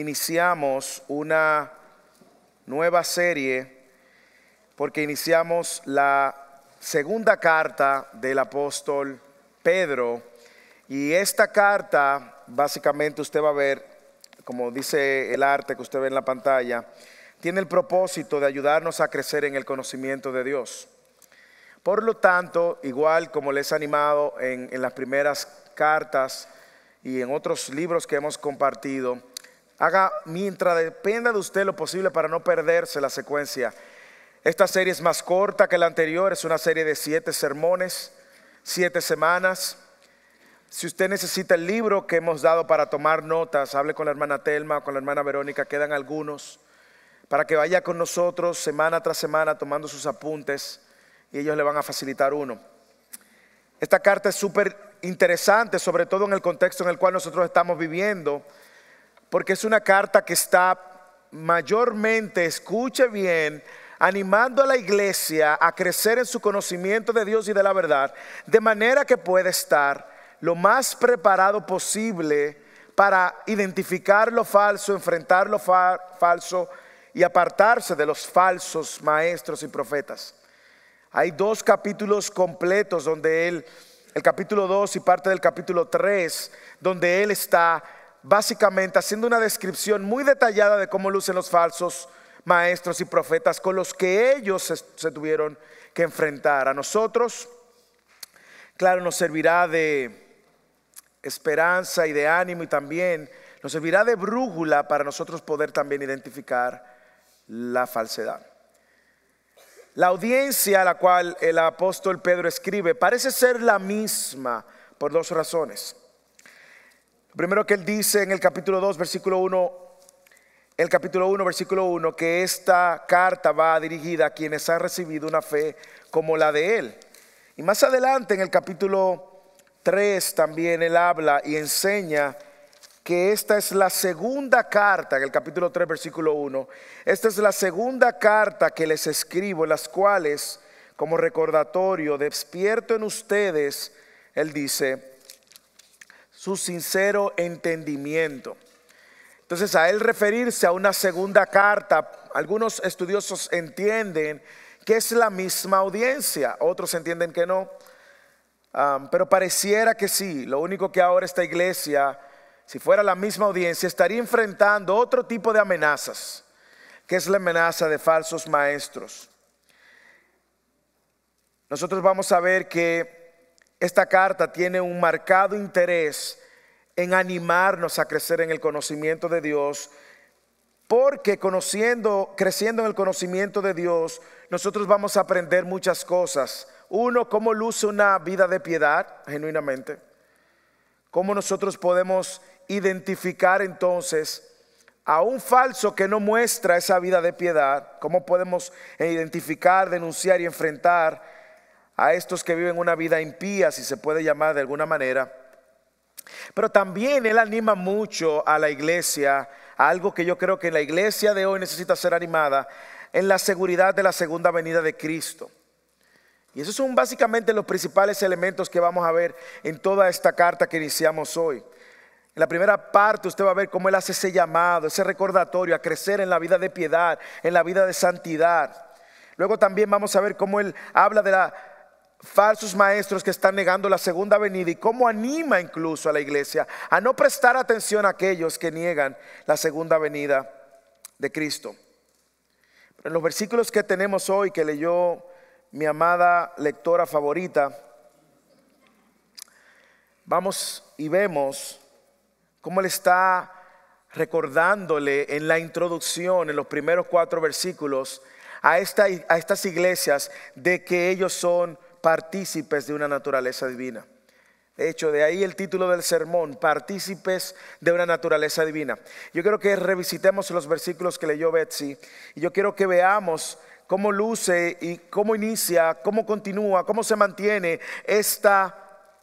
iniciamos una nueva serie porque iniciamos la segunda carta del apóstol Pedro y esta carta básicamente usted va a ver, como dice el arte que usted ve en la pantalla, tiene el propósito de ayudarnos a crecer en el conocimiento de Dios. Por lo tanto, igual como les he animado en, en las primeras cartas y en otros libros que hemos compartido, haga mientras dependa de usted lo posible para no perderse la secuencia. Esta serie es más corta que la anterior, es una serie de siete sermones, siete semanas. Si usted necesita el libro que hemos dado para tomar notas, hable con la hermana Telma, con la hermana Verónica, quedan algunos, para que vaya con nosotros semana tras semana tomando sus apuntes y ellos le van a facilitar uno. Esta carta es súper interesante, sobre todo en el contexto en el cual nosotros estamos viviendo, porque es una carta que está mayormente, escuche bien, animando a la iglesia a crecer en su conocimiento de Dios y de la verdad, de manera que pueda estar lo más preparado posible para identificar lo falso, enfrentar lo falso y apartarse de los falsos maestros y profetas. Hay dos capítulos completos donde él, el capítulo 2 y parte del capítulo 3, donde él está básicamente haciendo una descripción muy detallada de cómo lucen los falsos maestros y profetas con los que ellos se, tuvieron que enfrentar. A nosotros, claro, nos servirá de esperanza y de ánimo y también nos servirá de brújula para nosotros poder también identificar la falsedad. La audiencia a la cual el apóstol Pedro escribe parece ser la misma por dos razones. Primero que él dice en el capítulo 2, versículo 1, el capítulo 1, versículo 1, que esta carta va dirigida a quienes han recibido una fe como la de él. Y más adelante en el capítulo 3 también él habla y enseña que esta es la segunda carta, en el capítulo 3, versículo 1, esta es la segunda carta que les escribo, las cuales, como recordatorio, despierto en ustedes, él dice, su sincero entendimiento. Entonces, a él referirse a una segunda carta, algunos estudiosos entienden que es la misma audiencia, otros entienden que no, pero pareciera que sí. Lo único que ahora esta iglesia si fuera la misma audiencia, estaría enfrentando otro tipo de amenazas, que es la amenaza de falsos maestros. Nosotros vamos a ver que esta carta tiene un marcado interés en animarnos a crecer en el conocimiento de Dios, porque conociendo, creciendo en el conocimiento de Dios, nosotros vamos a aprender muchas cosas. Uno, cómo luce una vida de piedad, genuinamente. Cómo nosotros podemos identificar entonces a un falso que no muestra esa vida de piedad, cómo podemos identificar, denunciar y enfrentar a estos que viven una vida impía, si se puede llamar de alguna manera. Pero también él anima mucho a la iglesia, algo que yo creo que la iglesia de hoy necesita ser animada, en la seguridad de la segunda venida de Cristo. Y esos son básicamente los principales elementos que vamos a ver en toda esta carta que iniciamos hoy. En la primera parte usted va a ver cómo Él hace ese llamado, ese recordatorio a crecer en la vida de piedad, en la vida de santidad. Luego también vamos a ver cómo Él habla de los falsos maestros que están negando la segunda venida y cómo anima incluso a la iglesia a no prestar atención a aquellos que niegan la segunda venida de Cristo. en los versículos que tenemos hoy, que leyó mi amada lectora favorita, vamos y vemos cómo él está recordándole en la introducción, en los primeros cuatro versículos, a estas iglesias de que ellos son partícipes de una naturaleza divina. De hecho, de ahí el título del sermón, partícipes de una naturaleza divina. Yo quiero que revisitemos los versículos que leyó Betsy y yo quiero que veamos cómo luce y cómo inicia, cómo continúa, cómo se mantiene esta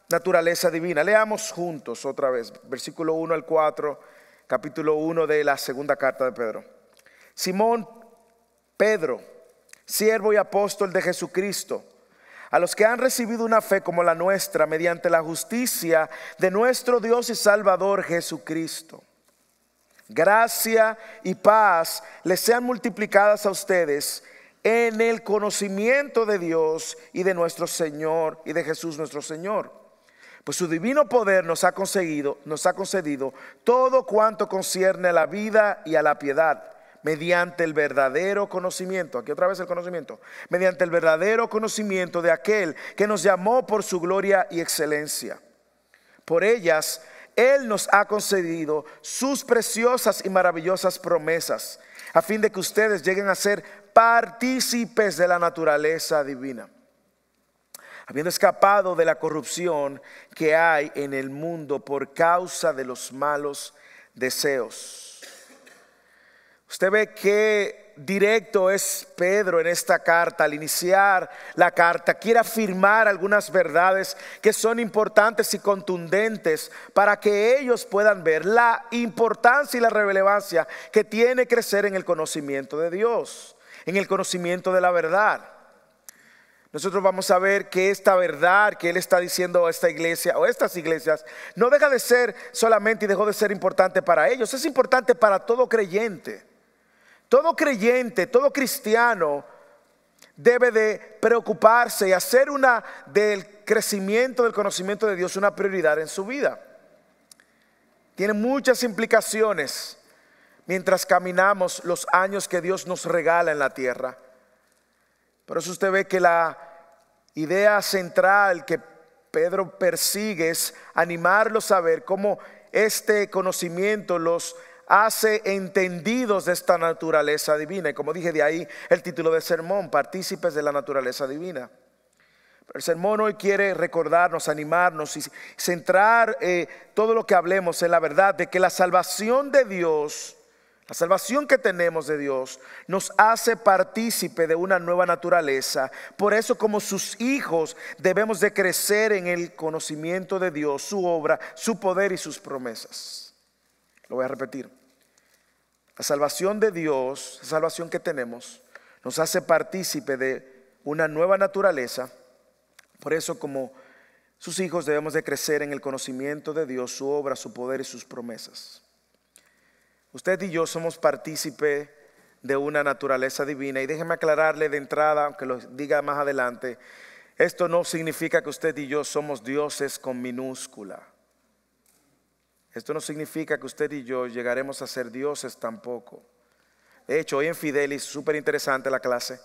naturaleza divina. Leamos juntos otra vez, versículo 1 al 4, capítulo 1 de la segunda carta de Pedro. Simón Pedro, siervo y apóstol de Jesucristo, a los que han recibido una fe como la nuestra mediante la justicia de nuestro Dios y Salvador Jesucristo. Gracia y paz les sean multiplicadas a ustedes en el conocimiento de Dios y de nuestro Señor y de Jesús nuestro Señor. Pues su divino poder nos ha conseguido, nos ha concedido todo cuanto concierne a la vida y a la piedad mediante el verdadero conocimiento, aquí otra vez el conocimiento, mediante el verdadero conocimiento de aquel que nos llamó por su gloria y excelencia. Por ellas, Él nos ha concedido sus preciosas y maravillosas promesas, a fin de que ustedes lleguen a ser partícipes de la naturaleza divina, habiendo escapado de la corrupción que hay en el mundo por causa de los malos deseos. Usted ve qué directo es Pedro en esta carta. Al iniciar la carta, quiere afirmar algunas verdades que son importantes y contundentes para que ellos puedan ver la importancia y la relevancia que tiene crecer en el conocimiento de Dios, en el conocimiento de la verdad. Nosotros vamos a ver que esta verdad que Él está diciendo a esta iglesia o estas iglesias no deja de ser solamente y dejó de ser importante para ellos, es importante para todo creyente. Todo creyente, todo cristiano debe de preocuparse y hacer una del crecimiento del conocimiento de Dios una prioridad en su vida. Tiene muchas implicaciones mientras caminamos los años que Dios nos regala en la tierra. Por eso usted ve que la idea central que Pedro persigue es animarlos a ver cómo este conocimiento los hace entendidos de esta naturaleza divina. Y como dije, de ahí el título del sermón, partícipes de la naturaleza divina. el sermón hoy quiere recordarnos, animarnos y centrar eh, todo lo que hablemos en la verdad de que la salvación de Dios, la salvación que tenemos de Dios, nos hace partícipe de una nueva naturaleza. Por eso como sus hijos debemos de crecer en el conocimiento de Dios, su obra, su poder y sus promesas. Lo voy a repetir. La salvación de Dios, la salvación que tenemos, nos hace partícipe de una nueva naturaleza. Por eso como sus hijos debemos de crecer en el conocimiento de Dios, su obra, su poder y sus promesas. Usted y yo somos partícipe de una naturaleza divina. Y déjeme aclararle de entrada, aunque lo diga más adelante, esto no significa que usted y yo somos dioses con minúscula. Esto no significa que usted y yo llegaremos a ser dioses tampoco. De hecho, hoy en Fidelis, súper interesante la clase,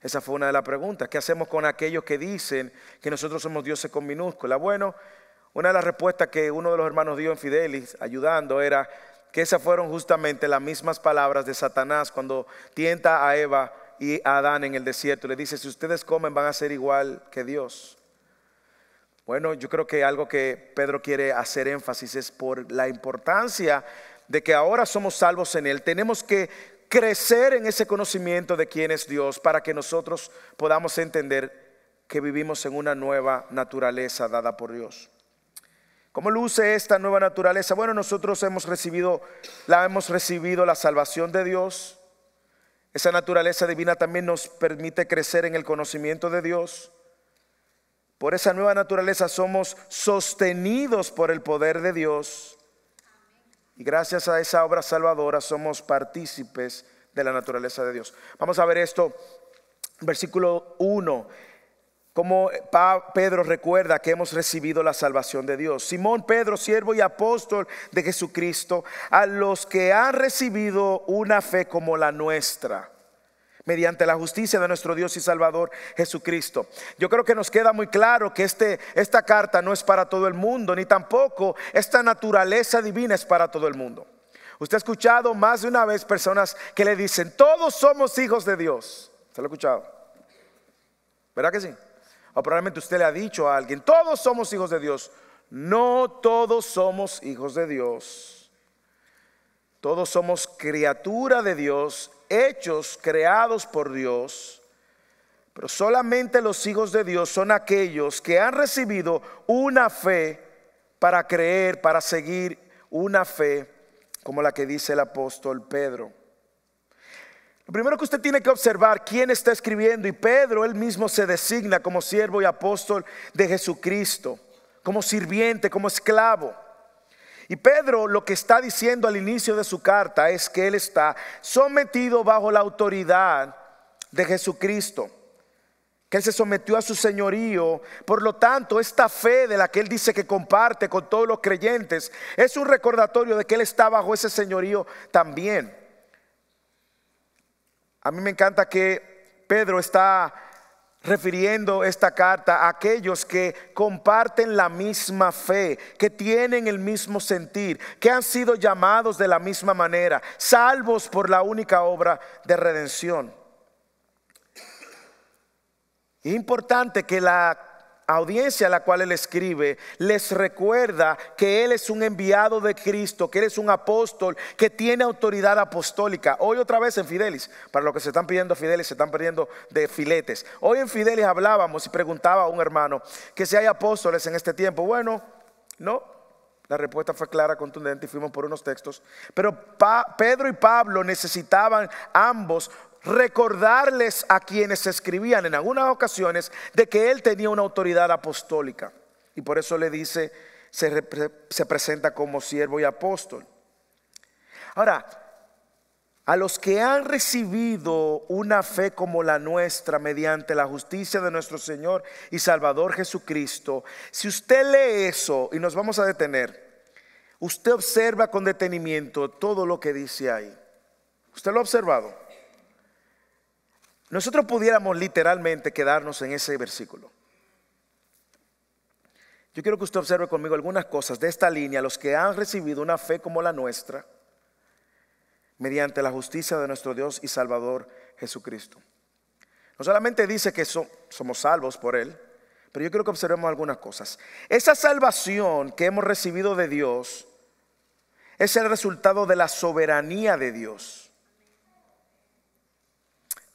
esa fue una de las preguntas. ¿Qué hacemos con aquellos que dicen que nosotros somos dioses con minúscula? Bueno, una de las respuestas que uno de los hermanos dio en Fidelis, ayudando, era que esas fueron justamente las mismas palabras de Satanás cuando tienta a Eva y a Adán en el desierto. Le dice, si ustedes comen van a ser igual que Dios. Bueno, yo creo que algo que Pedro quiere hacer énfasis es por la importancia de que ahora somos salvos en Él. Tenemos que crecer en ese conocimiento de quién es Dios para que nosotros podamos entender que vivimos en una nueva naturaleza dada por Dios. ¿Cómo luce esta nueva naturaleza? Bueno, nosotros hemos recibido, la hemos recibido la salvación de Dios. Esa naturaleza divina también nos permite crecer en el conocimiento de Dios. Por esa nueva naturaleza somos sostenidos por el poder de Dios. Y gracias a esa obra salvadora somos partícipes de la naturaleza de Dios. Vamos a ver esto, versículo 1. Como Pedro recuerda que hemos recibido la salvación de Dios. Simón Pedro, siervo y apóstol de Jesucristo, a los que han recibido una fe como la nuestra mediante la justicia de nuestro Dios y Salvador Jesucristo. Yo creo que nos queda muy claro que este, esta carta no es para todo el mundo, ni tampoco esta naturaleza divina es para todo el mundo. Usted ha escuchado más de una vez personas que le dicen, todos somos hijos de Dios. ¿Se lo ha escuchado? ¿Verdad que sí? O probablemente usted le ha dicho a alguien, todos somos hijos de Dios. No todos somos hijos de Dios. Todos somos criatura de Dios hechos creados por Dios, pero solamente los hijos de Dios son aquellos que han recibido una fe para creer, para seguir una fe como la que dice el apóstol Pedro. Lo primero que usted tiene que observar quién está escribiendo y Pedro él mismo se designa como siervo y apóstol de Jesucristo, como sirviente, como esclavo. Y Pedro lo que está diciendo al inicio de su carta es que él está sometido bajo la autoridad de Jesucristo, que él se sometió a su señorío. Por lo tanto, esta fe de la que él dice que comparte con todos los creyentes es un recordatorio de que él está bajo ese señorío también. A mí me encanta que Pedro está refiriendo esta carta a aquellos que comparten la misma fe, que tienen el mismo sentir, que han sido llamados de la misma manera, salvos por la única obra de redención. Es importante que la audiencia a la cual él escribe les recuerda que él es un enviado de Cristo, que él es un apóstol, que tiene autoridad apostólica. Hoy otra vez en Fidelis, para los que se están pidiendo Fidelis, se están perdiendo de filetes. Hoy en Fidelis hablábamos y preguntaba a un hermano que si hay apóstoles en este tiempo. Bueno, no, la respuesta fue clara, contundente y fuimos por unos textos. Pero Pedro y Pablo necesitaban ambos recordarles a quienes escribían en algunas ocasiones de que él tenía una autoridad apostólica. Y por eso le dice, se, se presenta como siervo y apóstol. Ahora, a los que han recibido una fe como la nuestra mediante la justicia de nuestro Señor y Salvador Jesucristo, si usted lee eso y nos vamos a detener, usted observa con detenimiento todo lo que dice ahí. ¿Usted lo ha observado? Nosotros pudiéramos literalmente quedarnos en ese versículo. Yo quiero que usted observe conmigo algunas cosas de esta línea, los que han recibido una fe como la nuestra, mediante la justicia de nuestro Dios y Salvador Jesucristo. No solamente dice que somos salvos por Él, pero yo quiero que observemos algunas cosas. Esa salvación que hemos recibido de Dios es el resultado de la soberanía de Dios.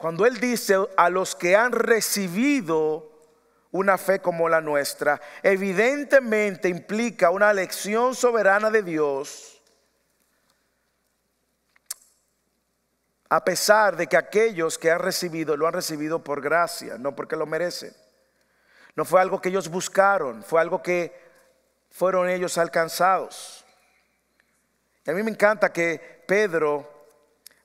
Cuando Él dice a los que han recibido una fe como la nuestra, evidentemente implica una elección soberana de Dios, a pesar de que aquellos que han recibido lo han recibido por gracia, no porque lo merecen. No fue algo que ellos buscaron, fue algo que fueron ellos alcanzados. Y a mí me encanta que Pedro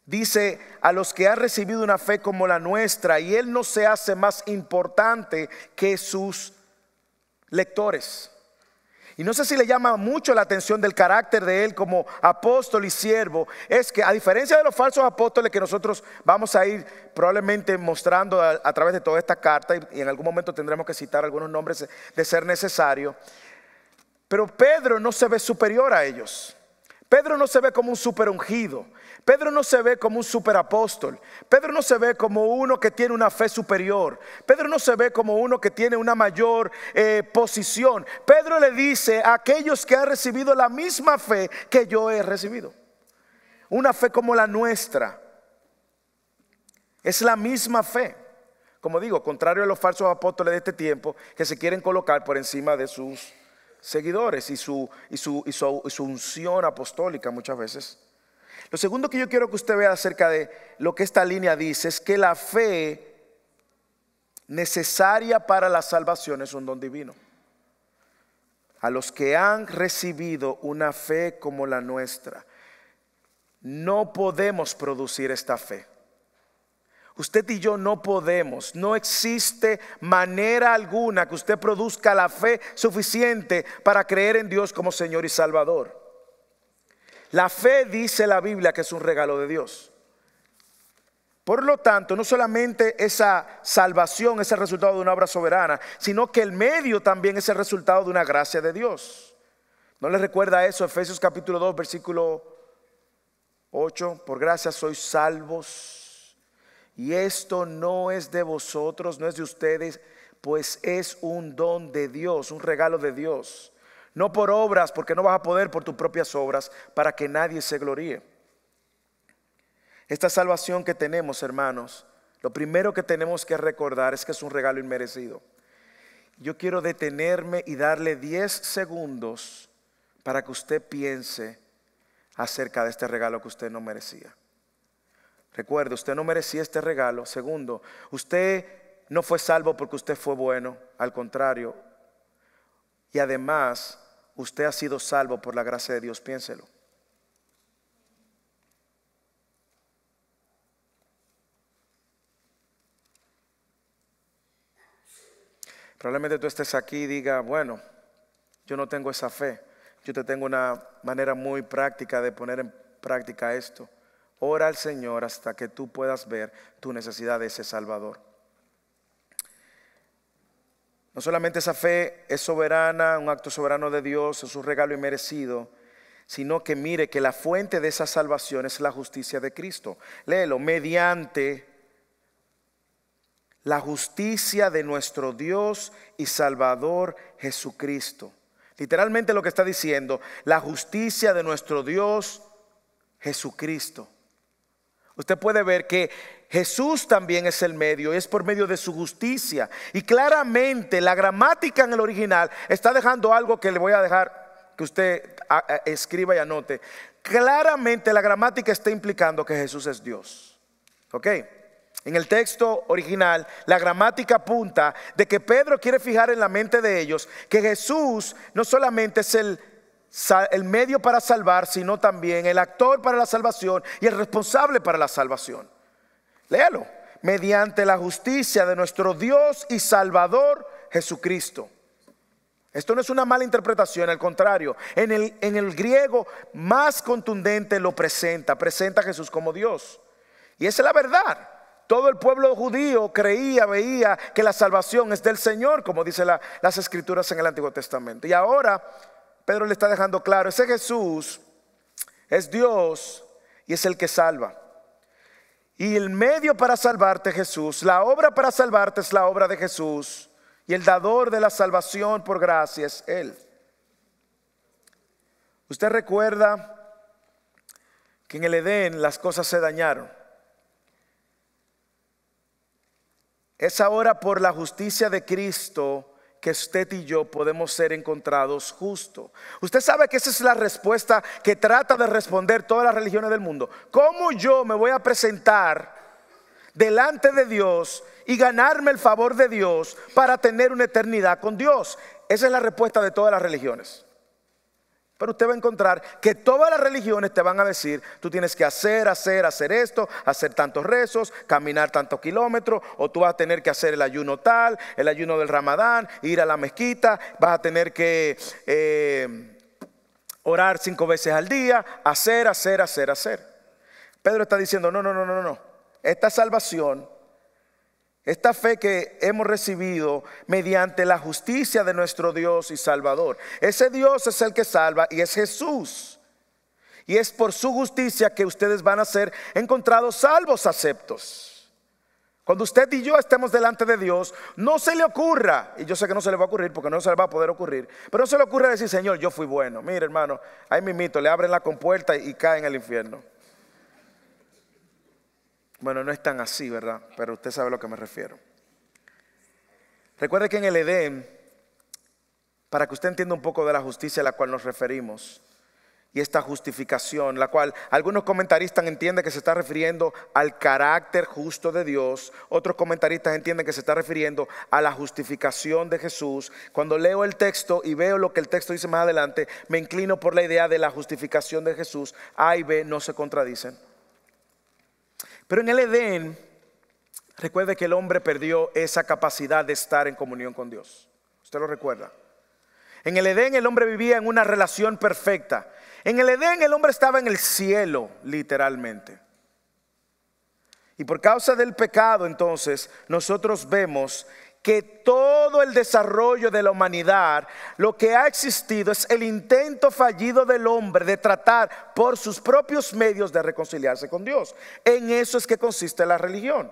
dice a los que han recibido una fe como la nuestra y Él no se hace más importante que sus lectores. Y no sé si le llama mucho la atención del carácter de Él como apóstol y siervo, es que a diferencia de los falsos apóstoles que nosotros vamos a ir probablemente mostrando a, través de toda esta carta, y, en algún momento tendremos que citar algunos nombres de ser necesario, pero Pedro no se ve superior a ellos. Pedro no se ve como un super ungido. Pedro no se ve como un superapóstol. Pedro no se ve como uno que tiene una fe superior. Pedro no se ve como uno que tiene una mayor eh, posición. Pedro le dice a aquellos que han recibido la misma fe que yo he recibido. Una fe como la nuestra. Es la misma fe. Como digo, contrario a los falsos apóstoles de este tiempo que se quieren colocar por encima de sus seguidores y su, y su, y su unción apostólica muchas veces. Lo segundo que yo quiero que usted vea acerca de lo que esta línea dice es que la fe necesaria para la salvación es un don divino. A los que han recibido una fe como la nuestra, no podemos producir esta fe. Usted y yo no podemos, no existe manera alguna que usted produzca la fe suficiente para creer en Dios como Señor y Salvador. La fe dice la Biblia que es un regalo de Dios. Por lo tanto, no solamente esa salvación es el resultado de una obra soberana, sino que el medio también es el resultado de una gracia de Dios. ¿No le recuerda eso Efesios capítulo 2, versículo 8? Por gracia sois salvos. Y esto no es de vosotros, no es de ustedes, pues es un don de Dios, un regalo de Dios no por obras, porque no vas a poder por tus propias obras, para que nadie se gloríe. Esta salvación que tenemos, hermanos, lo primero que tenemos que recordar es que es un regalo inmerecido. Yo quiero detenerme y darle 10 segundos para que usted piense acerca de este regalo que usted no merecía. Recuerde, usted no merecía este regalo. Segundo, usted no fue salvo porque usted fue bueno, al contrario, y además, usted ha sido salvo por la gracia de Dios, piénselo. Probablemente tú estés aquí y diga, bueno, yo no tengo esa fe. Yo te tengo una manera muy práctica de poner en práctica esto. Ora al Señor hasta que tú puedas ver tu necesidad de ese Salvador. No solamente esa fe es soberana, un acto soberano de Dios, es un regalo inmerecido, sino que mire que la fuente de esa salvación es la justicia de Cristo. Léelo, mediante la justicia de nuestro Dios y Salvador Jesucristo. Literalmente lo que está diciendo, la justicia de nuestro Dios Jesucristo. Usted puede ver que Jesús también es el medio, es por medio de su justicia. Y claramente la gramática en el original está dejando algo que le voy a dejar que usted escriba y anote. Claramente la gramática está implicando que Jesús es Dios. ¿Ok? En el texto original, la gramática apunta de que Pedro quiere fijar en la mente de ellos que Jesús no solamente es el, el medio para salvar, sino también el actor para la salvación y el responsable para la salvación. Léalo. Mediante la justicia de nuestro Dios y Salvador Jesucristo. Esto no es una mala interpretación, al contrario, en el, en el griego más contundente lo presenta, presenta a Jesús como Dios. Y esa es la verdad. Todo el pueblo judío creía, veía que la salvación es del Señor, como dice las escrituras en el Antiguo Testamento. Y ahora Pedro le está dejando claro, ese Jesús es Dios y es el que salva. Y el medio para salvarte Jesús, la obra para salvarte es la obra de Jesús. Y el dador de la salvación por gracia es Él. Usted recuerda que en el Edén las cosas se dañaron. Es ahora por la justicia de Cristo que usted y yo podemos ser encontrados justos. Usted sabe que esa es la respuesta que trata de responder todas las religiones del mundo. ¿Cómo yo me voy a presentar delante de Dios y ganarme el favor de Dios para tener una eternidad con Dios? Esa es la respuesta de todas las religiones. Pero usted va a encontrar que todas las religiones te van a decir, tú tienes que hacer, hacer, hacer esto, hacer tantos rezos, caminar tantos kilómetros, o tú vas a tener que hacer el ayuno tal, el ayuno del ramadán, ir a la mezquita, vas a tener que eh, orar cinco veces al día, hacer, hacer, hacer, hacer. Pedro está diciendo, no, no, no, no, no. Esta salvación esta fe que hemos recibido mediante la justicia de nuestro Dios y Salvador. Ese Dios es el que salva y es Jesús. Y es por su justicia que ustedes van a ser encontrados salvos, aceptos. Cuando usted y yo estemos delante de Dios, no se le ocurra, y yo sé que no se le va a ocurrir porque no se le va a poder ocurrir, pero no se le ocurra decir, Señor, yo fui bueno. Mire, hermano, ahí mito, le abren la compuerta y cae en el infierno. Bueno, no es tan así, ¿verdad? Pero usted sabe a lo que me refiero. Recuerde que en el Edén, para que usted entienda un poco de la justicia a la cual nos referimos, y esta justificación, la cual algunos comentaristas entienden que se está refiriendo al carácter justo de Dios, otros comentaristas entienden que se está refiriendo a la justificación de Jesús. Cuando leo el texto y veo lo que el texto dice más adelante, me inclino por la idea de la justificación de Jesús. A y B no se contradicen. Pero en el Edén, recuerde que el hombre perdió esa capacidad de estar en comunión con Dios. ¿Usted lo recuerda? En el Edén el hombre vivía en una relación perfecta. En el Edén el hombre estaba en el cielo, literalmente. Y por causa del pecado, entonces, nosotros vemos que todo el desarrollo de la humanidad, lo que ha existido es el intento fallido del hombre de tratar por sus propios medios de reconciliarse con Dios. En eso es que consiste la religión.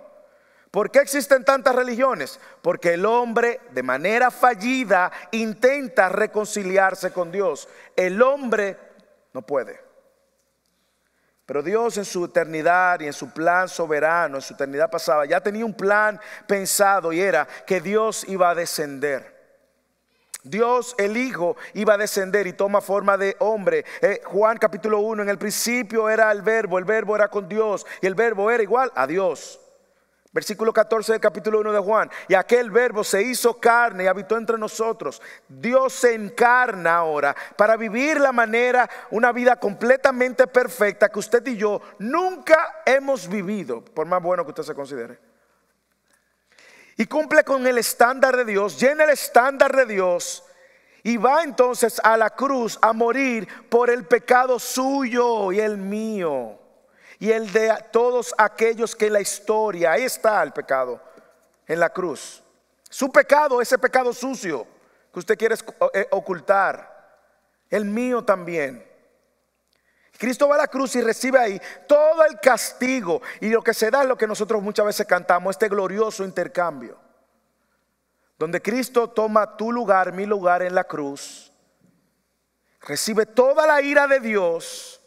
¿Por qué existen tantas religiones? Porque el hombre de manera fallida intenta reconciliarse con Dios. El hombre no puede. Pero Dios en su eternidad y en su plan soberano, en su eternidad pasada, ya tenía un plan pensado y era que Dios iba a descender. Dios el Hijo iba a descender y toma forma de hombre. Eh, Juan capítulo 1, en el principio era el verbo, el verbo era con Dios y el verbo era igual a Dios. Versículo 14 del capítulo 1 de Juan. Y aquel verbo se hizo carne y habitó entre nosotros. Dios se encarna ahora para vivir la manera, una vida completamente perfecta que usted y yo nunca hemos vivido, por más bueno que usted se considere. Y cumple con el estándar de Dios, llena el estándar de Dios y va entonces a la cruz a morir por el pecado suyo y el mío y el de todos aquellos que en la historia, ahí está el pecado, en la cruz. Su pecado, ese pecado sucio que usted quiere eh, ocultar, el mío también. Cristo va a la cruz y recibe ahí todo el castigo y lo que se da es lo que nosotros muchas veces cantamos, este glorioso intercambio, donde Cristo toma tu lugar, mi lugar en la cruz, recibe toda la ira de Dios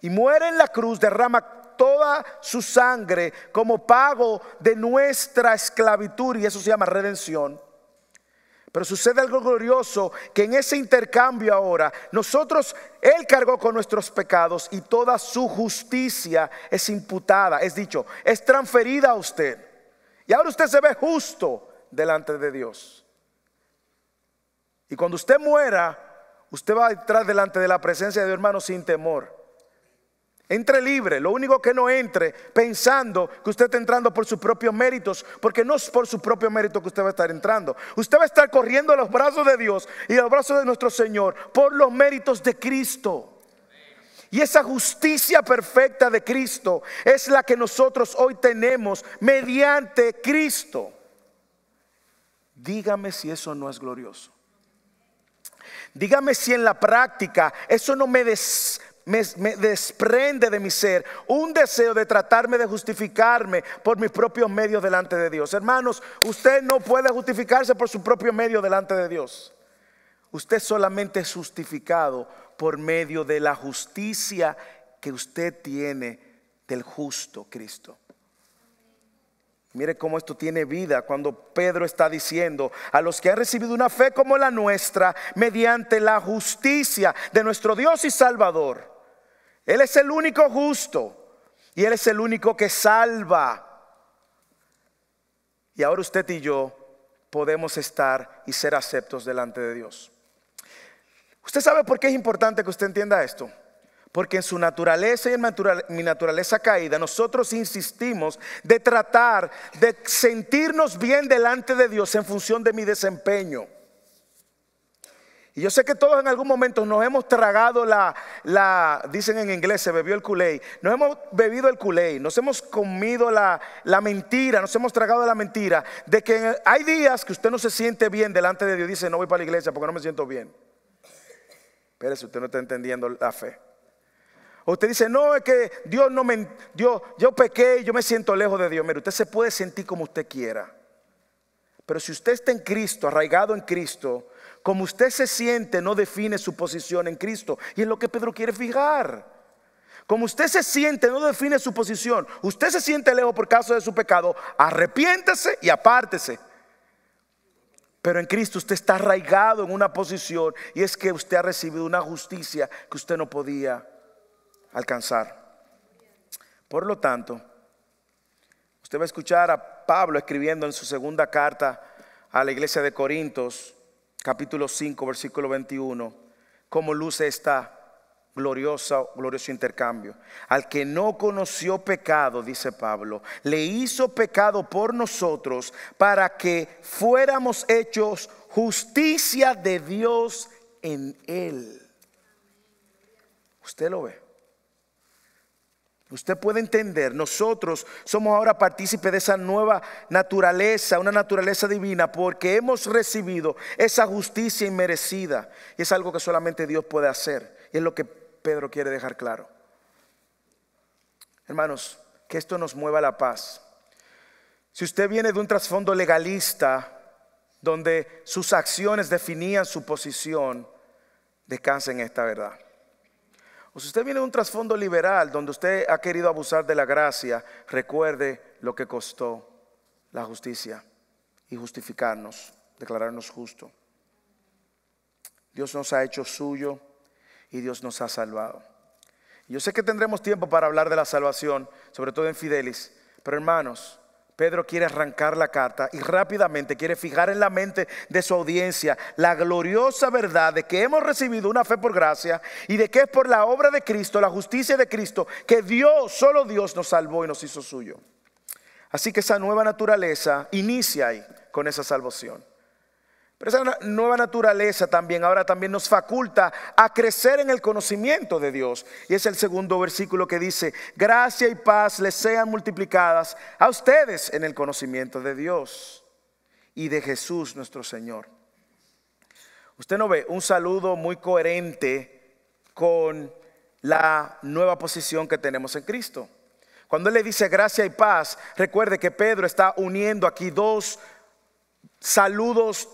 y muere en la cruz, derrama toda su sangre como pago de nuestra esclavitud y eso se llama redención. Pero sucede algo glorioso que en ese intercambio ahora nosotros, Él cargó con nuestros pecados y toda su justicia es imputada, es dicho, es transferida a usted. Y ahora usted se ve justo delante de Dios. Y cuando usted muera, usted va a entrar delante de la presencia de Dios hermano sin temor. Entre libre, lo único que no entre pensando que usted está entrando por sus propios méritos, porque no es por su propio mérito que usted va a estar entrando. Usted va a estar corriendo a los brazos de Dios y a los brazos de nuestro Señor por los méritos de Cristo. Y esa justicia perfecta de Cristo es la que nosotros hoy tenemos mediante Cristo. Dígame si eso no es glorioso. Dígame si en la práctica eso no me des me, desprende de mi ser un deseo de tratarme de justificarme por mis propios medios delante de Dios. Hermanos, usted no puede justificarse por su propio medio delante de Dios. Usted solamente es justificado por medio de la justicia que usted tiene del justo Cristo. Mire cómo esto tiene vida cuando Pedro está diciendo a los que han recibido una fe como la nuestra mediante la justicia de nuestro Dios y Salvador él es el único justo y Él es el único que salva. Y ahora usted y yo podemos estar y ser aceptos delante de Dios. ¿Usted sabe por qué es importante que usted entienda esto? Porque en su naturaleza y en mi naturaleza caída, nosotros insistimos de tratar de sentirnos bien delante de Dios en función de mi desempeño. Y yo sé que todos en algún momento nos hemos tragado la, dicen en inglés, se bebió el culé, nos hemos bebido el culé, nos hemos comido la, la, mentira, nos hemos tragado la mentira de que hay días que usted no se siente bien delante de Dios, dice no voy para la iglesia porque no me siento bien. Espérese, usted no está entendiendo la fe. O usted dice, no, es que Dios no me, Dios, yo pequé yo me siento lejos de Dios. Mire, usted se puede sentir como usted quiera. Pero si usted está en Cristo, arraigado en Cristo, como usted se siente no define su posición en Cristo. Y es lo que Pedro quiere fijar. Como usted se siente no define su posición. Usted se siente lejos por causa de su pecado. Arrepiéntese y apártese. Pero en Cristo usted está arraigado en una posición y es que usted ha recibido una justicia que usted no podía alcanzar. Por lo tanto, usted va a escuchar a Pablo escribiendo en su segunda carta a la iglesia de Corintios capítulo 5, versículo 21, cómo luce esta gloriosa, glorioso intercambio. Al que no conoció pecado, dice Pablo, le hizo pecado por nosotros para que fuéramos hechos justicia de Dios en él. ¿Usted lo ve? Usted puede entender, nosotros somos ahora partícipes de esa nueva naturaleza, una naturaleza divina, porque hemos recibido esa justicia inmerecida. Y es algo que solamente Dios puede hacer. Y es lo que Pedro quiere dejar claro. Hermanos, que esto nos mueva a la paz. Si usted viene de un trasfondo legalista, donde sus acciones definían su posición, descanse en esta verdad. Si usted viene de un trasfondo liberal donde usted ha querido abusar de la gracia, recuerde lo que costó la justicia y justificarnos, declararnos justo. Dios nos ha hecho suyo y Dios nos ha salvado. Yo sé que tendremos tiempo para hablar de la salvación, sobre todo en Fidelis, pero hermanos, Pedro quiere arrancar la carta y rápidamente quiere fijar en la mente de su audiencia la gloriosa verdad de que hemos recibido una fe por gracia y de que es por la obra de Cristo, la justicia de Cristo, que Dios, solo Dios nos salvó y nos hizo suyo. Así que esa nueva naturaleza inicia ahí con esa salvación. Pero esa nueva naturaleza también ahora también nos faculta a crecer en el conocimiento de Dios. Y es el segundo versículo que dice, gracia y paz les sean multiplicadas a ustedes en el conocimiento de Dios y de Jesús nuestro Señor. Usted no ve un saludo muy coherente con la nueva posición que tenemos en Cristo. Cuando Él le dice gracia y paz, recuerde que Pedro está uniendo aquí dos saludos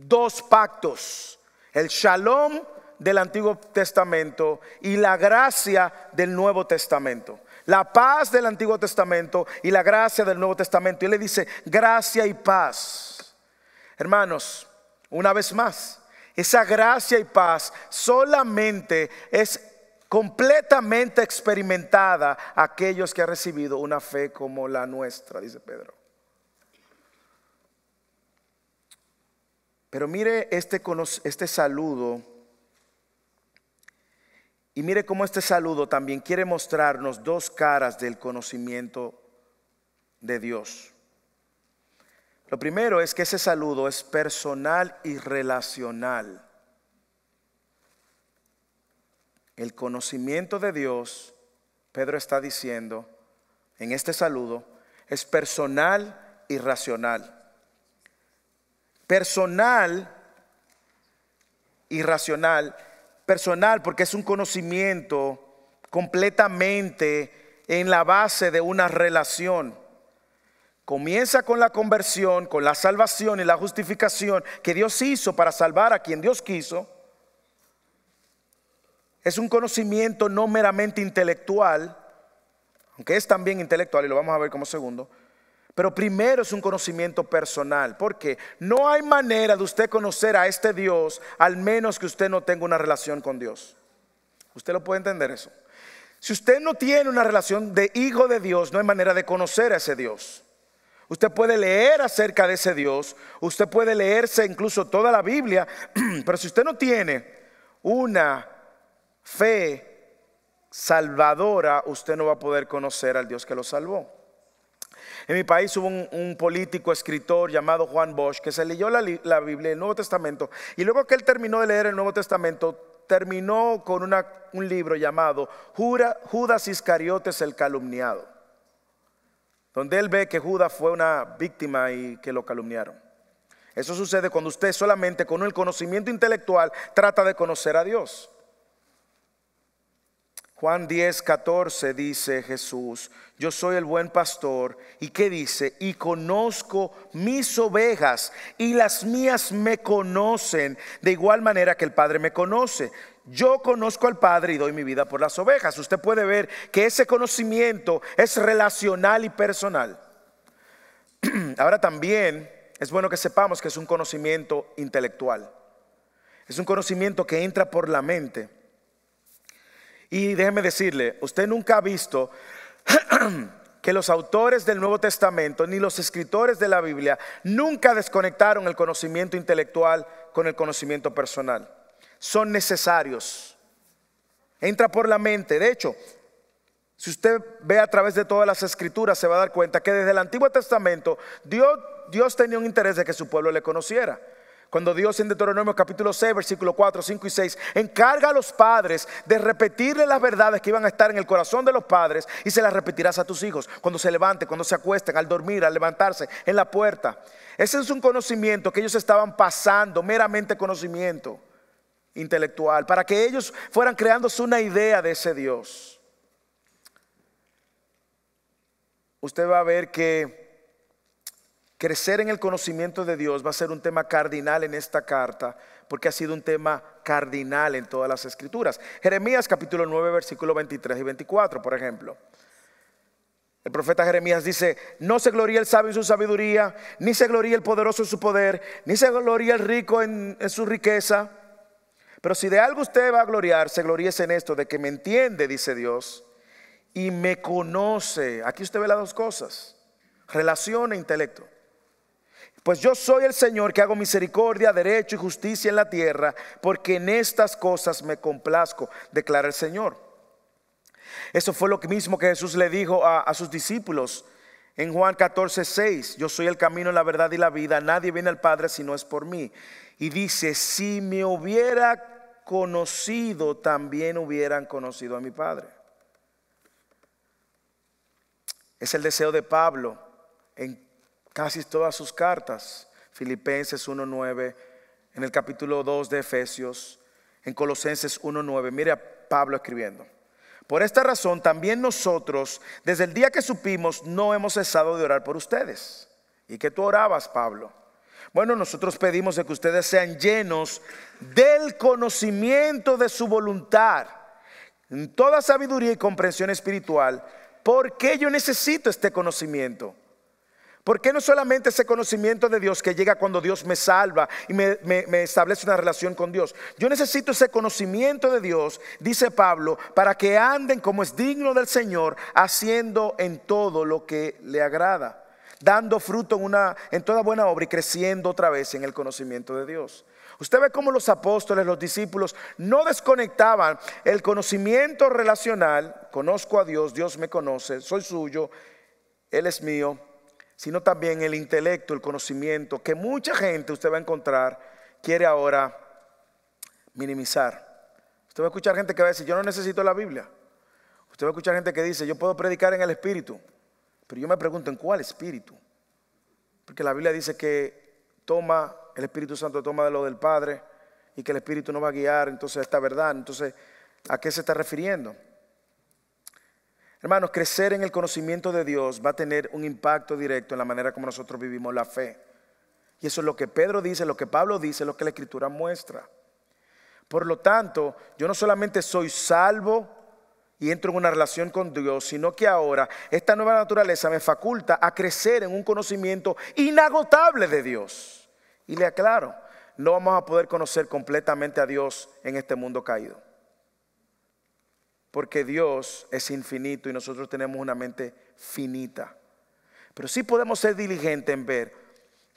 dos pactos, el shalom del Antiguo Testamento y la gracia del Nuevo Testamento. La paz del Antiguo Testamento y la gracia del Nuevo Testamento. Y le dice, gracia y paz. Hermanos, una vez más, esa gracia y paz solamente es completamente experimentada aquellos que han recibido una fe como la nuestra, dice Pedro. Pero mire este, este saludo y mire cómo este saludo también quiere mostrarnos dos caras del conocimiento de Dios. Lo primero es que ese saludo es personal y relacional. El conocimiento de Dios, Pedro está diciendo en este saludo, es personal y racional personal y racional. Personal porque es un conocimiento completamente en la base de una relación. Comienza con la conversión, con la salvación y la justificación que Dios hizo para salvar a quien Dios quiso. Es un conocimiento no meramente intelectual, aunque es también intelectual y lo vamos a ver como segundo, pero primero es un conocimiento personal, porque no hay manera de usted conocer a este Dios al menos que usted no tenga una relación con Dios. ¿Usted lo puede entender eso? Si usted no tiene una relación de hijo de Dios, no hay manera de conocer a ese Dios. Usted puede leer acerca de ese Dios, usted puede leerse incluso toda la Biblia, pero si usted no tiene una fe salvadora, usted no va a poder conocer al Dios que lo salvó. En mi país hubo un, político, escritor llamado Juan Bosch, que se leyó la, Biblia, el Nuevo Testamento, y luego que él terminó de leer el Nuevo Testamento, terminó con un libro llamado Judas Iscariotes el calumniado, donde él ve que Judas fue una víctima y que lo calumniaron. Eso sucede cuando usted solamente con el conocimiento intelectual trata de conocer a Dios. Juan 10, 14 dice Jesús, yo soy el buen pastor. ¿Y qué dice? Y conozco mis ovejas y las mías me conocen de igual manera que el Padre me conoce. Yo conozco al Padre y doy mi vida por las ovejas. Usted puede ver que ese conocimiento es relacional y personal. Ahora también es bueno que sepamos que es un conocimiento intelectual. Es un conocimiento que entra por la mente. Y déjeme decirle, usted nunca ha visto que los autores del Nuevo Testamento ni los escritores de la Biblia nunca desconectaron el conocimiento intelectual con el conocimiento personal. Son necesarios. Entra por la mente. De hecho, si usted ve a través de todas las escrituras, se va a dar cuenta que desde el Antiguo Testamento Dios, Dios tenía un interés de que su pueblo le conociera. Cuando Dios en Deuteronomio capítulo 6, versículo 4, 5 y 6, encarga a los padres de repetirle las verdades que iban a estar en el corazón de los padres y se las repetirás a tus hijos cuando se levanten, cuando se acuesten, al dormir, al levantarse, en la puerta. Ese es un conocimiento que ellos estaban pasando, meramente conocimiento intelectual, para que ellos fueran creándose una idea de ese Dios. Usted va a ver que Crecer en el conocimiento de Dios va a ser un tema cardinal en esta carta, porque ha sido un tema cardinal en todas las escrituras. Jeremías capítulo 9, versículo 23 y 24, por ejemplo. El profeta Jeremías dice, no se gloría el sabio en su sabiduría, ni se gloría el poderoso en su poder, ni se gloría el rico en, su riqueza. Pero si de algo usted va a gloriar, se gloríese en esto, de que me entiende, dice Dios, y me conoce. Aquí usted ve las dos cosas relación e intelecto. Pues yo soy el Señor que hago misericordia, derecho y justicia en la tierra, porque en estas cosas me complazco, declara el Señor. Eso fue lo mismo que Jesús le dijo a, a sus discípulos en Juan 14, 6. Yo soy el camino, la verdad y la vida. Nadie viene al Padre si no es por mí. Y dice, si me hubiera conocido, también hubieran conocido a mi Padre. Es el deseo de Pablo en casi todas sus cartas, Filipenses 1.9, en el capítulo 2 de Efesios, en Colosenses 1.9. Mire a Pablo escribiendo. Por esta razón también nosotros, desde el día que supimos, no hemos cesado de orar por ustedes. ¿Y que tú orabas, Pablo? Bueno, nosotros pedimos de que ustedes sean llenos del conocimiento de su voluntad, en toda sabiduría y comprensión espiritual, porque yo necesito este conocimiento ¿Por qué no solamente ese conocimiento de Dios que llega cuando Dios me salva y me, establece una relación con Dios? Yo necesito ese conocimiento de Dios, dice Pablo, para que anden como es digno del Señor, haciendo en todo lo que le agrada, dando fruto en, toda buena obra y creciendo otra vez en el conocimiento de Dios. Usted ve cómo los apóstoles, los discípulos, no desconectaban el conocimiento relacional, conozco a Dios, Dios me conoce, soy suyo, Él es mío sino también el intelecto, el conocimiento, que mucha gente usted va a encontrar quiere ahora minimizar. Usted va a escuchar gente que va a decir, yo no necesito la Biblia. Usted va a escuchar gente que dice, yo puedo predicar en el Espíritu. Pero yo me pregunto, ¿en cuál Espíritu? Porque la Biblia dice que toma, el Espíritu Santo toma de lo del Padre y que el Espíritu no va a guiar, entonces esta verdad. Entonces, ¿a qué se está refiriendo? Hermanos, crecer en el conocimiento de Dios va a tener un impacto directo en la manera como nosotros vivimos la fe. Y eso es lo que Pedro dice, lo que Pablo dice, lo que la Escritura muestra. Por lo tanto, yo no solamente soy salvo y entro en una relación con Dios, sino que ahora esta nueva naturaleza me faculta a crecer en un conocimiento inagotable de Dios. Y le aclaro, no vamos a poder conocer completamente a Dios en este mundo caído porque Dios es infinito y nosotros tenemos una mente finita. Pero sí podemos ser diligentes en ver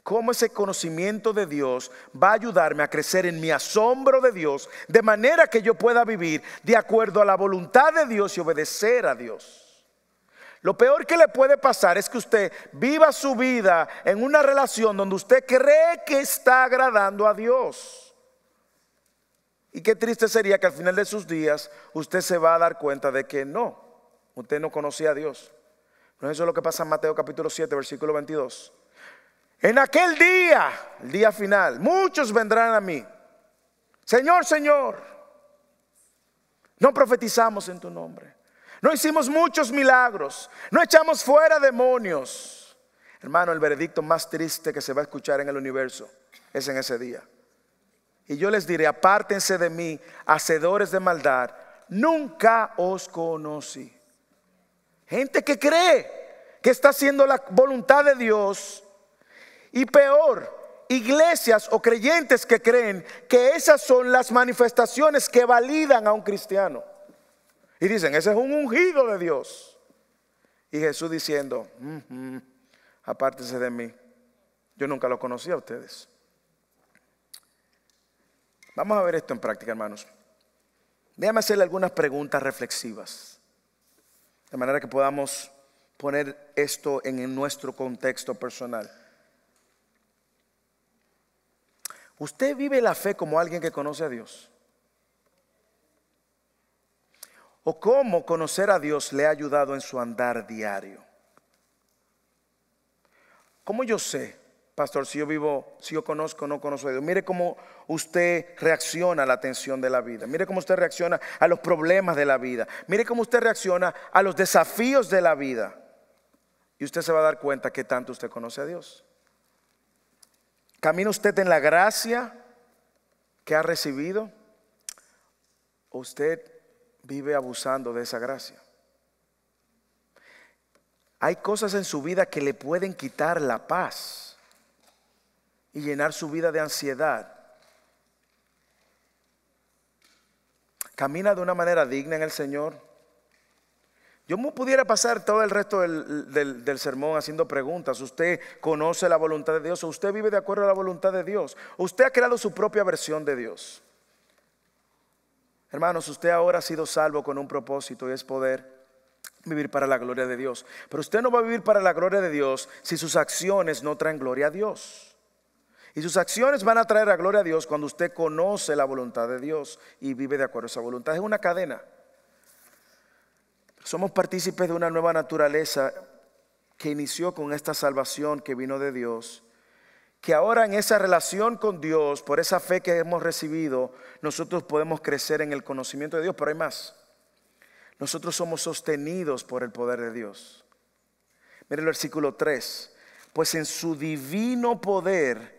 cómo ese conocimiento de Dios va a ayudarme a crecer en mi asombro de Dios, de manera que yo pueda vivir de acuerdo a la voluntad de Dios y obedecer a Dios. Lo peor que le puede pasar es que usted viva su vida en una relación donde usted cree que está agradando a Dios. Y qué triste sería que al final de sus días usted se va a dar cuenta de que no, usted no conocía a Dios. No eso es lo que pasa en Mateo capítulo 7, versículo 22. En aquel día, el día final, muchos vendrán a mí. Señor, Señor, no profetizamos en tu nombre. No hicimos muchos milagros. No echamos fuera demonios. Hermano, el veredicto más triste que se va a escuchar en el universo es en ese día. Y yo les diré, apártense de mí, hacedores de maldad, nunca os conocí. Gente que cree que está haciendo la voluntad de Dios. Y peor, iglesias o creyentes que creen que esas son las manifestaciones que validan a un cristiano. Y dicen, ese es un ungido de Dios. Y Jesús diciendo, apártense de mí. Yo nunca lo conocí a ustedes. Vamos a ver esto en práctica, hermanos. Déjame hacerle algunas preguntas reflexivas, de manera que podamos poner esto en nuestro contexto personal. ¿Usted vive la fe como alguien que conoce a Dios? ¿O cómo conocer a Dios le ha ayudado en su andar diario? ¿Cómo yo sé pastor, si yo vivo, si yo conozco o no conozco a Dios. Mire cómo usted reacciona a la tensión de la vida. Mire cómo usted reacciona a los problemas de la vida. Mire cómo usted reacciona a los desafíos de la vida. Y usted se va a dar cuenta que tanto usted conoce a Dios. ¿Camina usted en la gracia que ha recibido? ¿O usted vive abusando de esa gracia? Hay cosas en su vida que le pueden quitar la paz y llenar su vida de ansiedad. Camina de una manera digna en el Señor. Yo me pudiera pasar todo el resto del, sermón haciendo preguntas. ¿Usted conoce la voluntad de Dios? ¿O usted vive de acuerdo a la voluntad de Dios? usted ha creado su propia versión de Dios? Hermanos, usted ahora ha sido salvo con un propósito y es poder vivir para la gloria de Dios. Pero usted no va a vivir para la gloria de Dios si sus acciones no traen gloria a Dios. Y sus acciones van a traer la gloria a Dios cuando usted conoce la voluntad de Dios y vive de acuerdo a esa voluntad. Es una cadena. Somos partícipes de una nueva naturaleza que inició con esta salvación que vino de Dios, que ahora en esa relación con Dios, por esa fe que hemos recibido, nosotros podemos crecer en el conocimiento de Dios, pero hay más. Nosotros somos sostenidos por el poder de Dios. Mire el versículo 3, pues en su divino poder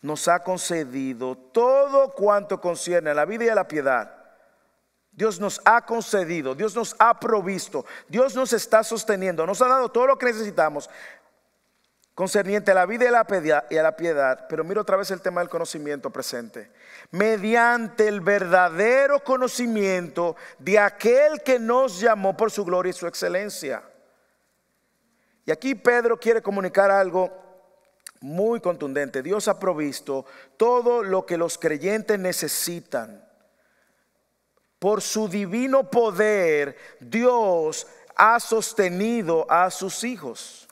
nos ha concedido todo cuanto concierne a la vida y a la piedad Dios nos ha concedido, Dios nos ha provisto, Dios nos está sosteniendo, nos ha dado todo lo que necesitamos concerniente a la vida y a la piedad, pero mira otra vez el tema del conocimiento presente. Mediante el verdadero conocimiento de aquel que nos llamó por su gloria y su excelencia. Y aquí Pedro quiere comunicar algo muy contundente. Dios ha provisto todo lo que los creyentes necesitan por su divino poder, Dios ha sostenido a sus hijos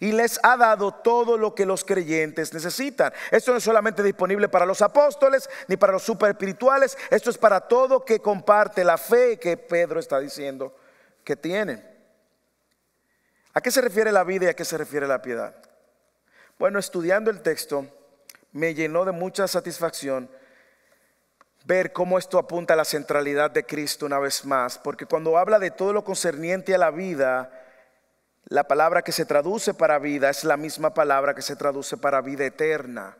y les ha dado todo lo que los creyentes necesitan. Esto no es solamente disponible para los apóstoles ni para los super espirituales, esto es para todo que comparte la fe que Pedro está diciendo que tienen. ¿A qué se refiere la vida y a qué se refiere la piedad? Bueno, estudiando el texto me llenó de mucha satisfacción ver cómo esto apunta a la centralidad de Cristo una vez más, porque cuando habla de todo lo concerniente a la vida, la palabra que se traduce para vida es la misma palabra que se traduce para vida eterna.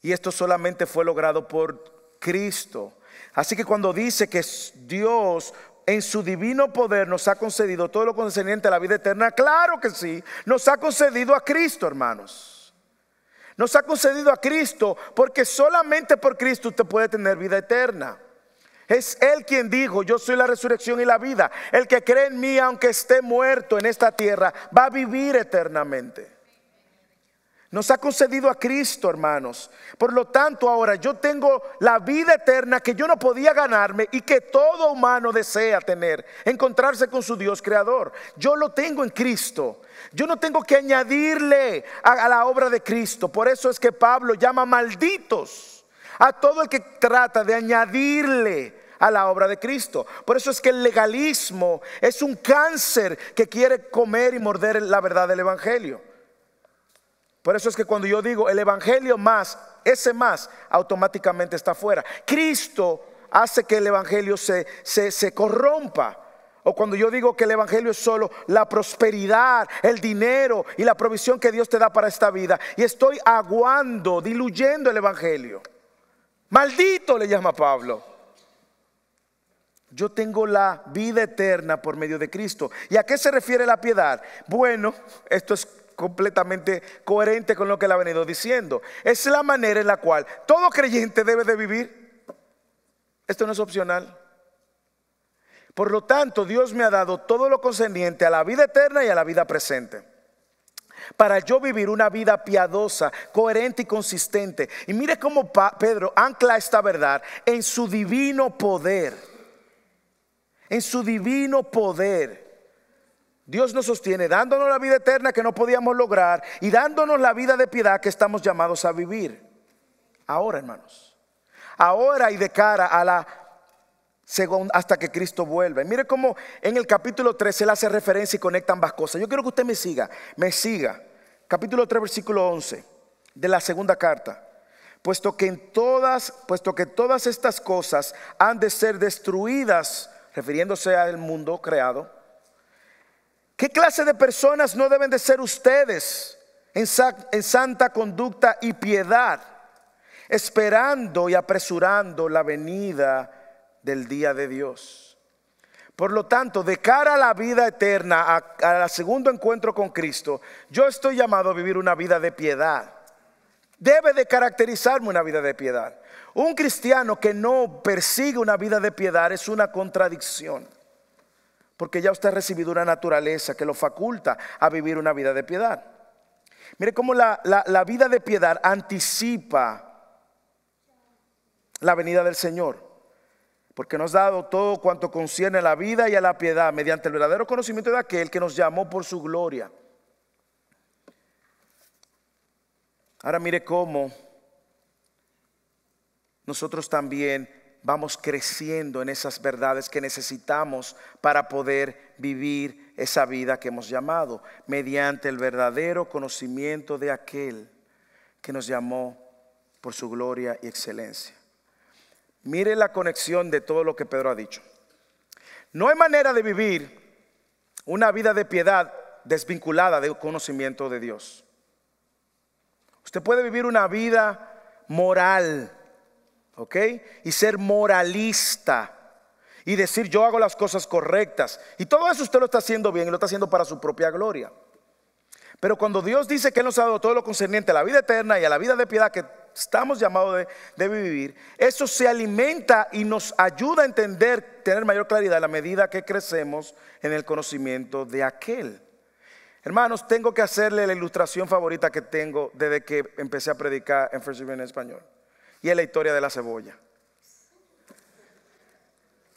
Y esto solamente fue logrado por Cristo. Así que cuando dice que Dios en su divino poder nos ha concedido todo lo concerniente a la vida eterna, claro que sí, nos ha concedido a Cristo, hermanos. Nos ha concedido a Cristo porque solamente por Cristo usted puede tener vida eterna. Es Él quien dijo, yo soy la resurrección y la vida. El que cree en mí, aunque esté muerto en esta tierra, va a vivir eternamente. Nos ha concedido a Cristo, hermanos. Por lo tanto, ahora yo tengo la vida eterna que yo no podía ganarme y que todo humano desea tener, encontrarse con su Dios creador. Yo lo tengo en Cristo. Yo no tengo que añadirle a, la obra de Cristo. Por eso es que Pablo llama malditos a todo el que trata de añadirle a la obra de Cristo. Por eso es que el legalismo es un cáncer que quiere comer y morder la verdad del Evangelio. Por eso es que cuando yo digo el Evangelio más, ese más automáticamente está fuera. Cristo hace que el Evangelio se, se, corrompa. O cuando yo digo que el Evangelio es solo la prosperidad, el dinero y la provisión que Dios te da para esta vida. Y estoy aguando, diluyendo el Evangelio. Maldito le llama Pablo. Yo tengo la vida eterna por medio de Cristo. ¿Y a qué se refiere la piedad? Bueno, esto es completamente coherente con lo que él ha venido diciendo. Es la manera en la cual todo creyente debe de vivir. Esto no es opcional. Por lo tanto, Dios me ha dado todo lo concerniente a la vida eterna y a la vida presente. Para yo vivir una vida piadosa, coherente y consistente. Y mire cómo Pedro ancla esta verdad en su divino poder. En su divino poder. Dios nos sostiene dándonos la vida eterna que no podíamos lograr y dándonos la vida de piedad que estamos llamados a vivir. Ahora, hermanos. Ahora y de cara a la hasta que Cristo vuelva. mire cómo en el capítulo 3 él hace referencia y conecta ambas cosas. Yo quiero que usted me siga, me siga. Capítulo 3, versículo 11 de la segunda carta. Puesto que en todas, puesto que todas estas cosas han de ser destruidas, refiriéndose al mundo creado, ¿Qué clase de personas no deben de ser ustedes en, santa conducta y piedad, esperando y apresurando la venida del día de Dios? Por lo tanto, de cara a la vida eterna, al segundo encuentro con Cristo, yo estoy llamado a vivir una vida de piedad. Debe de caracterizarme una vida de piedad. Un cristiano que no persigue una vida de piedad es una contradicción. Porque ya usted ha recibido una naturaleza que lo faculta a vivir una vida de piedad. Mire cómo la, la vida de piedad anticipa la venida del Señor porque nos ha dado todo cuanto concierne a la vida y a la piedad mediante el verdadero conocimiento de aquel que nos llamó por su gloria. Ahora mire cómo nosotros también vamos creciendo en esas verdades que necesitamos para poder vivir esa vida que hemos llamado, mediante el verdadero conocimiento de aquel que nos llamó por su gloria y excelencia. Mire la conexión de todo lo que Pedro ha dicho. No hay manera de vivir una vida de piedad desvinculada del conocimiento de Dios. Usted puede vivir una vida moral, ¿ok? Y ser moralista y decir yo hago las cosas correctas. Y todo eso usted lo está haciendo bien y lo está haciendo para su propia gloria. Pero cuando Dios dice que Él nos ha dado todo lo concerniente a la vida eterna y a la vida de piedad que estamos llamados de, vivir, eso se alimenta y nos ayuda a entender, tener mayor claridad a la medida que crecemos en el conocimiento de aquel. Hermanos, tengo que hacerle la ilustración favorita que tengo desde que empecé a predicar en First en español. Y es la historia de la cebolla.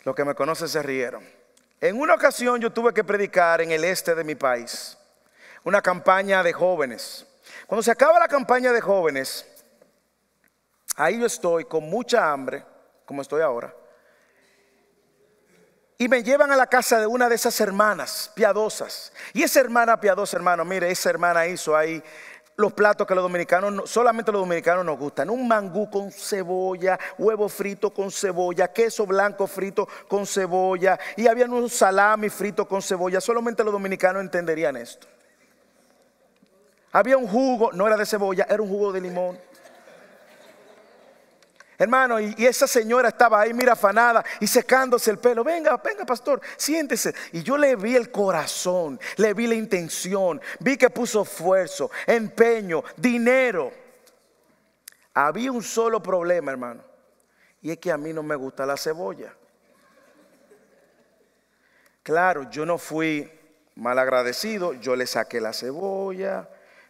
Los que me conocen se rieron. En una ocasión yo tuve que predicar en el este de mi país, una campaña de jóvenes. Cuando se acaba la campaña de jóvenes, Ahí yo estoy con mucha hambre, como estoy ahora. Y me llevan a la casa de una de esas hermanas piadosas. Y esa hermana piadosa, hermano, mire, esa hermana hizo ahí los platos que los dominicanos, solamente los dominicanos nos gustan. Un mangú con cebolla, huevo frito con cebolla, queso blanco frito con cebolla. Y había un salami frito con cebolla. Solamente los dominicanos entenderían esto. Había un jugo, no era de cebolla, era un jugo de limón. Hermano, y, esa señora estaba ahí, mira, afanada y secándose el pelo. Venga, venga, pastor, siéntese. Y yo le vi el corazón, le vi la intención, vi que puso esfuerzo, empeño, dinero. Había un solo problema, hermano, y es que a mí no me gusta la cebolla. Claro, yo no fui mal agradecido, yo le saqué la cebolla,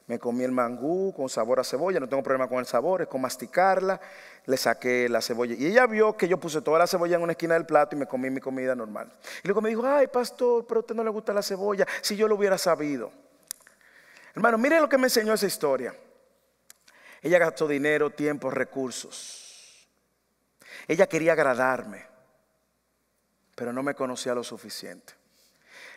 me comí el mangú con sabor a cebolla, no tengo problema con el sabor, es con masticarla. Le saqué la cebolla. Y ella vio que yo puse toda la cebolla en una esquina del plato y me comí mi comida normal. Y luego me dijo, ay pastor, pero a usted no le gusta la cebolla, si yo lo hubiera sabido. Hermano, mire lo que me enseñó esa historia. Ella gastó dinero, tiempo, recursos. Ella quería agradarme, pero no me conocía lo suficiente.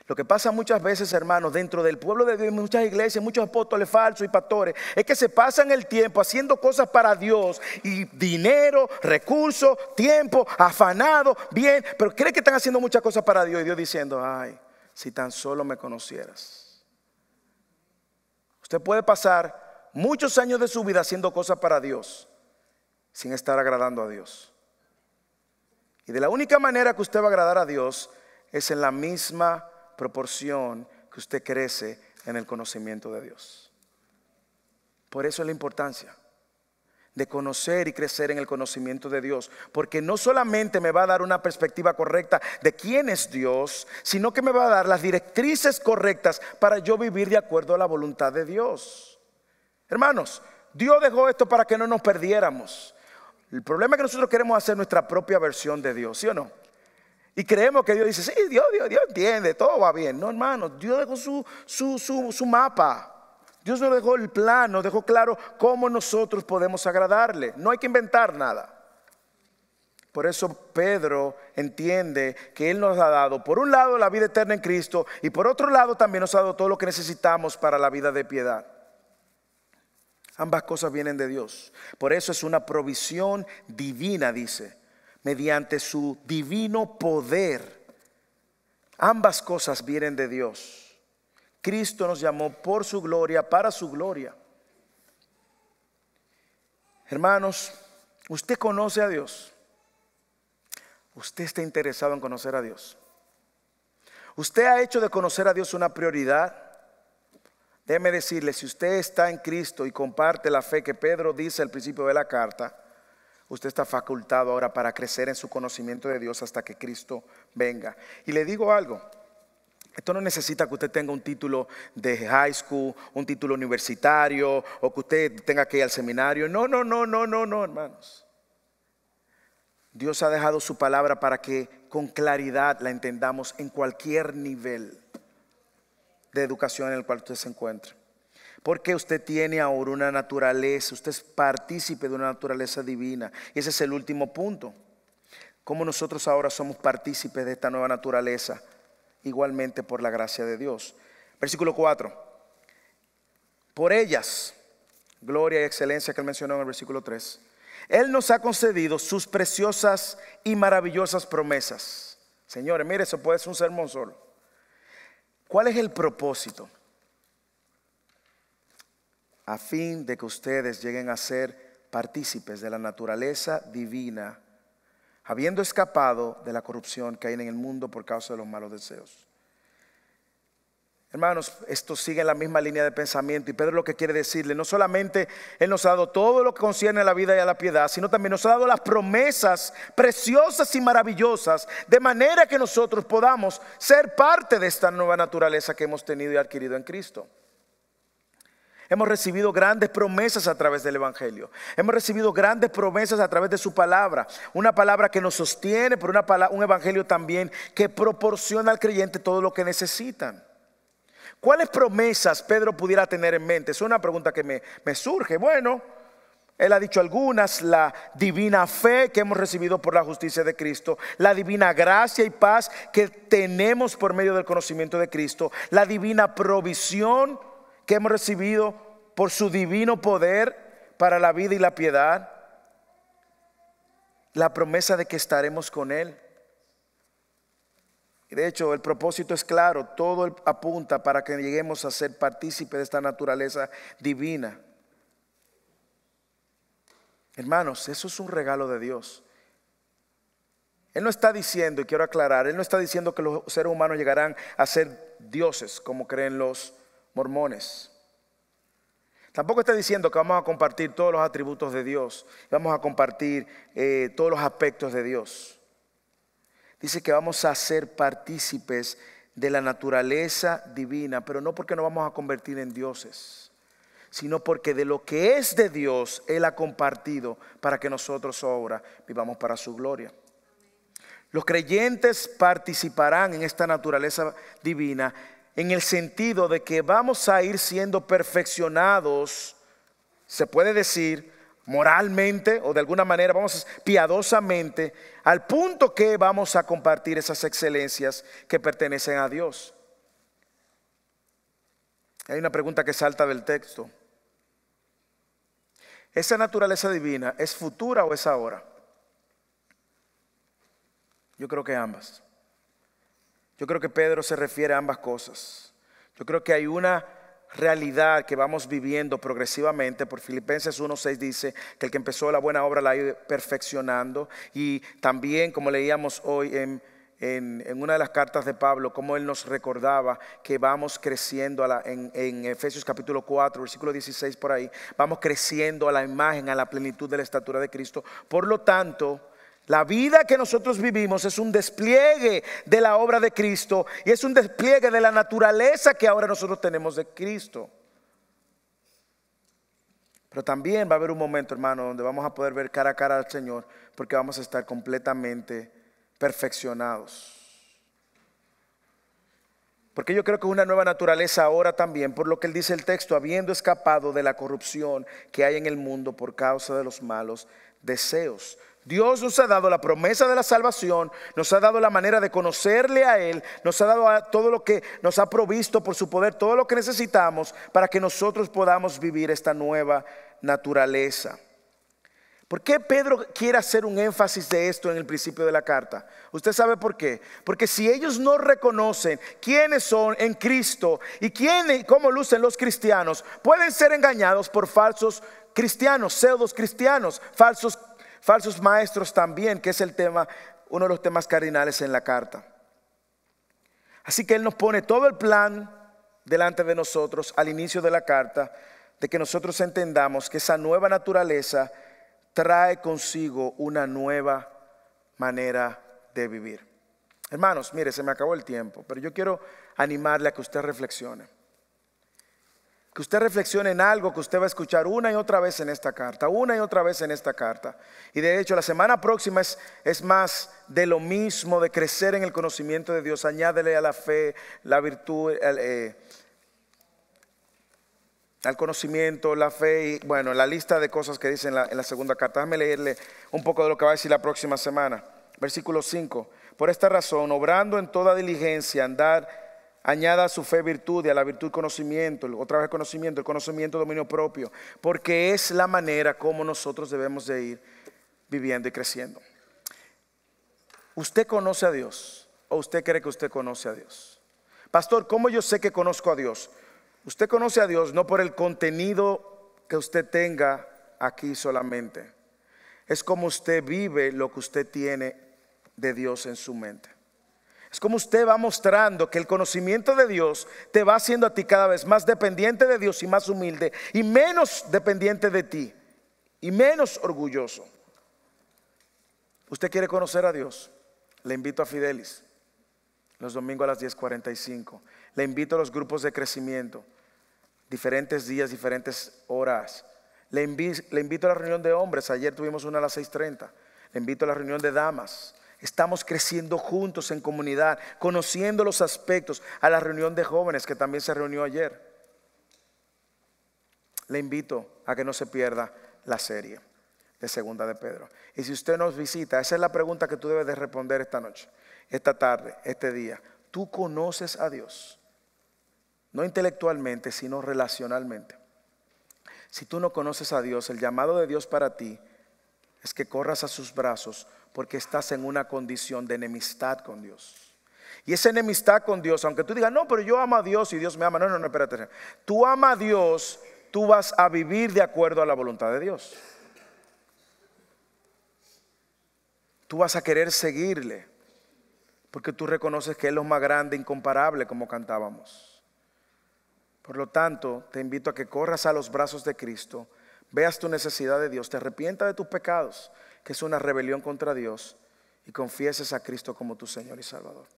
Lo que pasa muchas veces, hermanos, dentro del pueblo de Dios, muchas iglesias, muchos apóstoles falsos y pastores, es que se pasan el tiempo haciendo cosas para Dios y dinero, recursos, tiempo, afanado, bien, pero creen que están haciendo muchas cosas para Dios y Dios diciendo, ay, si tan solo me conocieras. Usted puede pasar muchos años de su vida haciendo cosas para Dios sin estar agradando a Dios. Y de la única manera que usted va a agradar a Dios es en la misma proporción que usted crece en el conocimiento de Dios. Por eso es la importancia de conocer y crecer en el conocimiento de Dios, porque no solamente me va a dar una perspectiva correcta de quién es Dios, sino que me va a dar las directrices correctas para yo vivir de acuerdo a la voluntad de Dios. Hermanos, Dios dejó esto para que no nos perdiéramos. El problema es que nosotros queremos hacer nuestra propia versión de Dios, ¿sí o no? Y creemos que Dios dice, sí, Dios, Dios, Dios entiende, todo va bien. No, hermano, Dios dejó su, su, su, mapa. Dios nos dejó el plan, nos dejó claro cómo nosotros podemos agradarle. No hay que inventar nada. Por eso Pedro entiende que Él nos ha dado, por un lado, la vida eterna en Cristo y por otro lado también nos ha dado todo lo que necesitamos para la vida de piedad. Ambas cosas vienen de Dios. Por eso es una provisión divina, dice mediante su divino poder. Ambas cosas vienen de Dios. Cristo nos llamó por su gloria, para su gloria. Hermanos, usted conoce a Dios. Usted está interesado en conocer a Dios. Usted ha hecho de conocer a Dios una prioridad. Déjeme decirle, si usted está en Cristo y comparte la fe que Pedro dice al principio de la carta, Usted está facultado ahora para crecer en su conocimiento de Dios hasta que Cristo venga. Y le digo algo, Esto no necesita que usted tenga un título de high school, un título universitario o que usted tenga que ir al seminario. No, no, no, no, no, no, hermanos. Dios ha dejado su palabra para que con claridad la entendamos en cualquier nivel de educación en el cual usted se encuentre. Porque usted tiene ahora una naturaleza, usted es partícipe de una naturaleza divina. Y ese es el último punto. Cómo nosotros ahora somos partícipes de esta nueva naturaleza igualmente por la gracia de Dios. Versículo 4. Por ellas, gloria y excelencia que él mencionó en el versículo 3, Él nos ha concedido sus preciosas y maravillosas promesas. Señores, mire, eso puede ser un sermón solo. ¿Cuál es el propósito? A fin de que ustedes lleguen a ser partícipes de la naturaleza divina habiendo escapado de la corrupción que hay en el mundo por causa de los malos deseos. Hermanos, esto sigue en la misma línea de pensamiento y Pedro lo que quiere decirle, no solamente Él nos ha dado todo lo que concierne a la vida y a la piedad, sino también nos ha dado las promesas preciosas y maravillosas, de manera que nosotros podamos ser parte de esta nueva naturaleza que hemos tenido y adquirido en Cristo. Hemos recibido grandes promesas a través del Evangelio. Hemos recibido grandes promesas a través de su palabra. Una palabra que nos sostiene, pero una un Evangelio también que proporciona al creyente todo lo que necesitan. ¿Cuáles promesas Pedro pudiera tener en mente? Es una pregunta que me, me surge. Bueno, él ha dicho algunas, la divina fe que hemos recibido por la justicia de Cristo, la divina gracia y paz que tenemos por medio del conocimiento de Cristo, la divina provisión que hemos recibido por su divino poder para la vida y la piedad, la promesa de que estaremos con Él. De hecho, el propósito es claro, todo apunta para que lleguemos a ser partícipes de esta naturaleza divina. Hermanos, eso es un regalo de Dios. Él no está diciendo, y quiero aclarar, Él no está diciendo que los seres humanos llegarán a ser dioses, como creen los mormones. Tampoco está diciendo que vamos a compartir todos los atributos de Dios, vamos a compartir eh, todos los aspectos de Dios. Dice que vamos a ser partícipes de la naturaleza divina, pero no porque nos vamos a convertir en dioses, sino porque de lo que es de Dios Él ha compartido para que nosotros ahora vivamos para su gloria. Los creyentes participarán en esta naturaleza divina en el sentido de que vamos a ir siendo perfeccionados, se puede decir, moralmente o de alguna manera, vamos piadosamente, al punto que vamos a compartir esas excelencias que pertenecen a Dios. Hay una pregunta que salta del texto. ¿Esa naturaleza divina es futura o es ahora? Yo creo que ambas. Yo creo que Pedro se refiere a ambas cosas. Yo creo que hay una realidad que vamos viviendo progresivamente. Por Filipenses 1.6 dice que el que empezó la buena obra la ha ido perfeccionando. Y también, como leíamos hoy en, una de las cartas de Pablo, como él nos recordaba que vamos creciendo en, en Efesios capítulo 4, versículo 16 por ahí, vamos creciendo a la imagen, a la plenitud de la estatura de Cristo. Por lo tanto, la vida que nosotros vivimos es un despliegue de la obra de Cristo y es un despliegue de la naturaleza que ahora nosotros tenemos de Cristo. Pero también va a haber un momento, hermano, donde vamos a poder ver cara a cara al Señor porque vamos a estar completamente perfeccionados. Porque yo creo que una nueva naturaleza ahora también, por lo que él dice el texto, habiendo escapado de la corrupción que hay en el mundo por causa de los malos deseos. Dios nos ha dado la promesa de la salvación, nos ha dado la manera de conocerle a Él, nos ha dado todo lo que nos ha provisto por su poder, todo lo que necesitamos para que nosotros podamos vivir esta nueva naturaleza. ¿Por qué Pedro quiere hacer un énfasis de esto en el principio de la carta? ¿Usted sabe por qué? Porque si ellos no reconocen quiénes son en Cristo y quién, cómo lucen los cristianos, pueden ser engañados por falsos cristianos, pseudos cristianos, falsos falsos maestros también, que es el tema, uno de los temas cardinales en la carta. Así que Él nos pone todo el plan delante de nosotros al inicio de la carta, de que nosotros entendamos que esa nueva naturaleza trae consigo una nueva manera de vivir. Hermanos, mire, se me acabó el tiempo, pero yo quiero animarle a que usted reflexione. Que usted reflexione en algo que usted va a escuchar una y otra vez en esta carta, una y otra vez en esta carta. Y de hecho, la semana próxima es, es más de lo mismo, de crecer en el conocimiento de Dios. Añádele a la fe, la virtud, eh, al conocimiento, la fe y bueno, la lista de cosas que dice en la, en la segunda carta. Déjame leerle un poco de lo que va a decir la próxima semana. Versículo 5. Por esta razón, obrando en toda diligencia, andar, añada a su fe virtud y a la virtud conocimiento, otra vez conocimiento, el conocimiento dominio propio, porque es la manera como nosotros debemos de ir viviendo y creciendo. ¿Usted conoce a Dios o usted cree que usted conoce a Dios? Pastor, ¿cómo yo sé que conozco a Dios? Usted conoce a Dios no por el contenido que usted tenga aquí solamente. Es como usted vive lo que usted tiene de Dios en su mente. Es como usted va mostrando que el conocimiento de Dios te va haciendo a ti cada vez más dependiente de Dios y más humilde y menos dependiente de ti y menos orgulloso. ¿Usted quiere conocer a Dios? Le invito a Fidelis los domingos a las 10:45. Le invito a los grupos de crecimiento, diferentes días, diferentes horas. Le, invito a la reunión de hombres, ayer tuvimos una a las 6.30. Le invito a la reunión de damas. Estamos creciendo juntos en comunidad, conociendo los aspectos. A la reunión de jóvenes que también se reunió ayer. Le invito a que no se pierda la serie de Segunda de Pedro. Y si usted nos visita, esa es la pregunta que tú debes de responder esta noche, esta tarde, este día. ¿Tú conoces a Dios? No intelectualmente, sino relacionalmente. Si tú no conoces a Dios, el llamado de Dios para ti es que corras a sus brazos porque estás en una condición de enemistad con Dios. Y esa enemistad con Dios, aunque tú digas, no, pero yo amo a Dios y Dios me ama. No, no, no, espérate. Tú amas a Dios, tú vas a vivir de acuerdo a la voluntad de Dios. Tú vas a querer seguirle porque tú reconoces que Él es lo más grande, incomparable, como cantábamos. Por lo tanto, te invito a que corras a los brazos de Cristo, veas tu necesidad de Dios, te arrepientas de tus pecados, que es una rebelión contra Dios, y confieses a Cristo como tu Señor y Salvador.